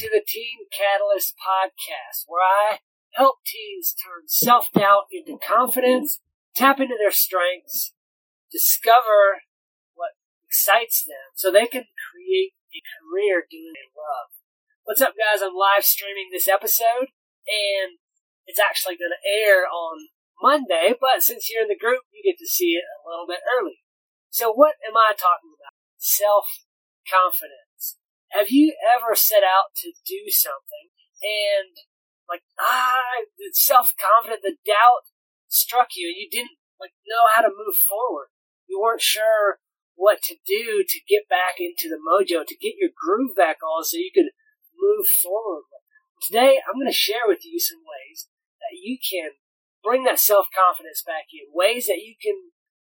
to the Teen Catalyst podcast, where I help teens turn self doubt into confidence, tap into their strengths, discover what excites them so they can create a career doing what they love. What's up, guys? I'm live streaming this episode, and it's actually going to air on Monday, but since you're in the group, you get to see it a little bit early. So, what am I talking about? Self confidence. Have you ever set out to do something and like ah the self confidence, the doubt struck you and you didn't like know how to move forward. You weren't sure what to do to get back into the mojo, to get your groove back on so you could move forward. Today I'm gonna share with you some ways that you can bring that self confidence back in, ways that you can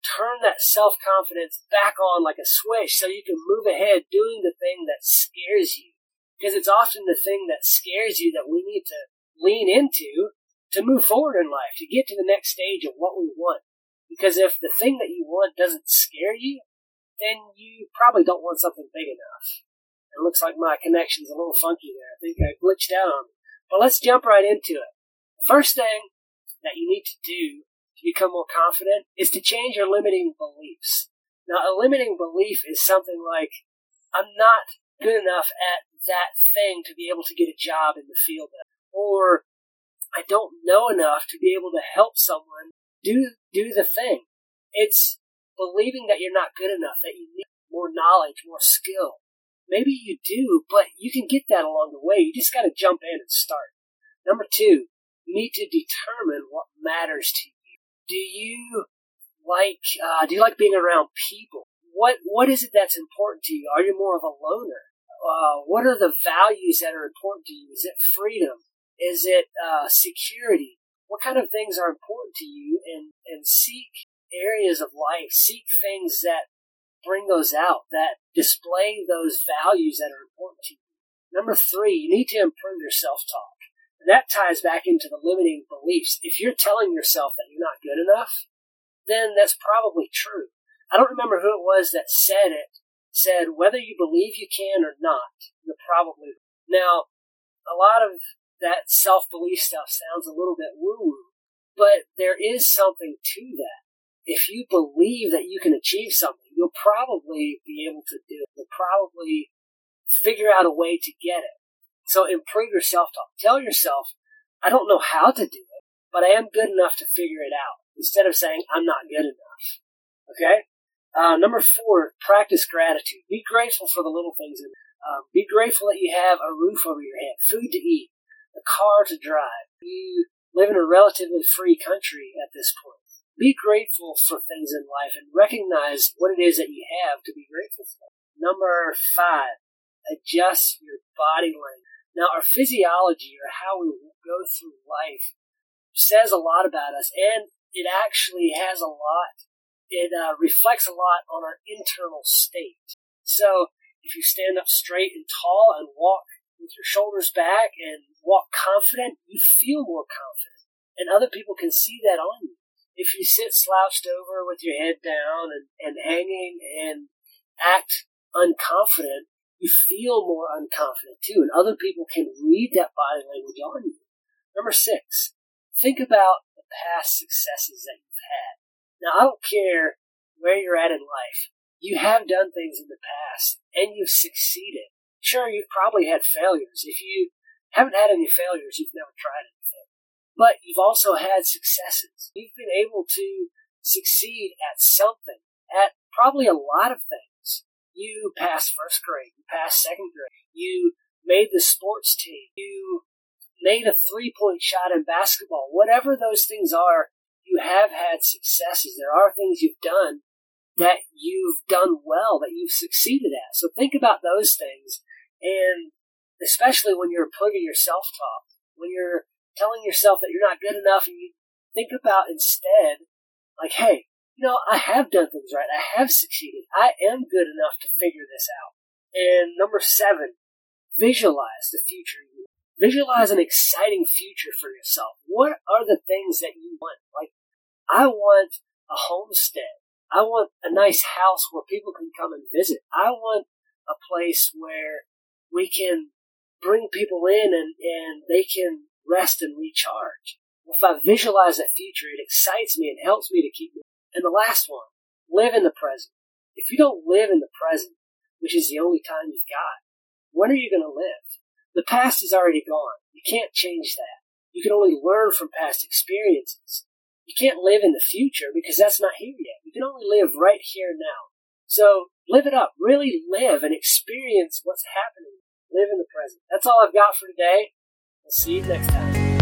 turn that self confidence back on like a switch so you can move ahead doing the thing that scares you. Because it's often the thing that scares you that we need to lean into to move forward in life, to get to the next stage of what we want. Because if the thing that you want doesn't scare you, then you probably don't want something big enough. It looks like my connection's a little funky there. I think I glitched out on me. But let's jump right into it. First thing that you need to do become more confident is to change your limiting beliefs. Now, a limiting belief is something like, I'm not good enough at that thing to be able to get a job in the field, or I don't know enough to be able to help someone do do the thing. It's believing that you're not good enough, that you need more knowledge, more skill. Maybe you do, but you can get that along the way. You just got to jump in and start. Number two, you need to determine what matters to you do you like uh, do you like being around people? What what is it that's important to you? Are you more of a loner? Uh, what are the values that are important to you? Is it freedom? Is it uh, security? What kind of things are important to you? And and seek areas of life, seek things that bring those out, that display those values that are important to you. Number three, you need to improve your self talk. That ties back into the limiting beliefs. If you're telling yourself that you're not good enough, then that's probably true. I don't remember who it was that said it, said whether you believe you can or not, you're probably. Now, a lot of that self belief stuff sounds a little bit woo woo, but there is something to that. If you believe that you can achieve something, you'll probably be able to do it. You'll probably figure out a way to get it. So improve your self-talk. Tell yourself, I don't know how to do it, but I am good enough to figure it out. Instead of saying, I'm not good enough. Okay? Uh, number four, practice gratitude. Be grateful for the little things. In um, be grateful that you have a roof over your head, food to eat, a car to drive. You live in a relatively free country at this point. Be grateful for things in life and recognize what it is that you have to be grateful for. Number five, adjust your body language. Now, our physiology, or how we go through life, says a lot about us, and it actually has a lot. It uh, reflects a lot on our internal state. So, if you stand up straight and tall and walk with your shoulders back and walk confident, you feel more confident, and other people can see that on you. If you sit slouched over with your head down and, and hanging and act unconfident, you feel more unconfident too, and other people can read that body language on you. Number six, think about the past successes that you've had. Now, I don't care where you're at in life. You have done things in the past, and you've succeeded. Sure, you've probably had failures. If you haven't had any failures, you've never tried anything. But you've also had successes. You've been able to succeed at something, at probably a lot of things. You passed first grade. You passed second grade. You made the sports team. You made a three point shot in basketball. Whatever those things are, you have had successes. There are things you've done that you've done well, that you've succeeded at. So think about those things. And especially when you're putting your self talk, when you're telling yourself that you're not good enough, and you think about instead, like, hey, know, I have done things right. I have succeeded. I am good enough to figure this out. And number seven, visualize the future Visualize an exciting future for yourself. What are the things that you want? Like, I want a homestead. I want a nice house where people can come and visit. I want a place where we can bring people in and, and they can rest and recharge. If I visualize that future, it excites me and helps me to keep. And the last one, live in the present. If you don't live in the present, which is the only time you've got, when are you going to live? The past is already gone. You can't change that. You can only learn from past experiences. You can't live in the future because that's not here yet. You can only live right here now. So live it up. Really live and experience what's happening. Live in the present. That's all I've got for today. I'll see you next time.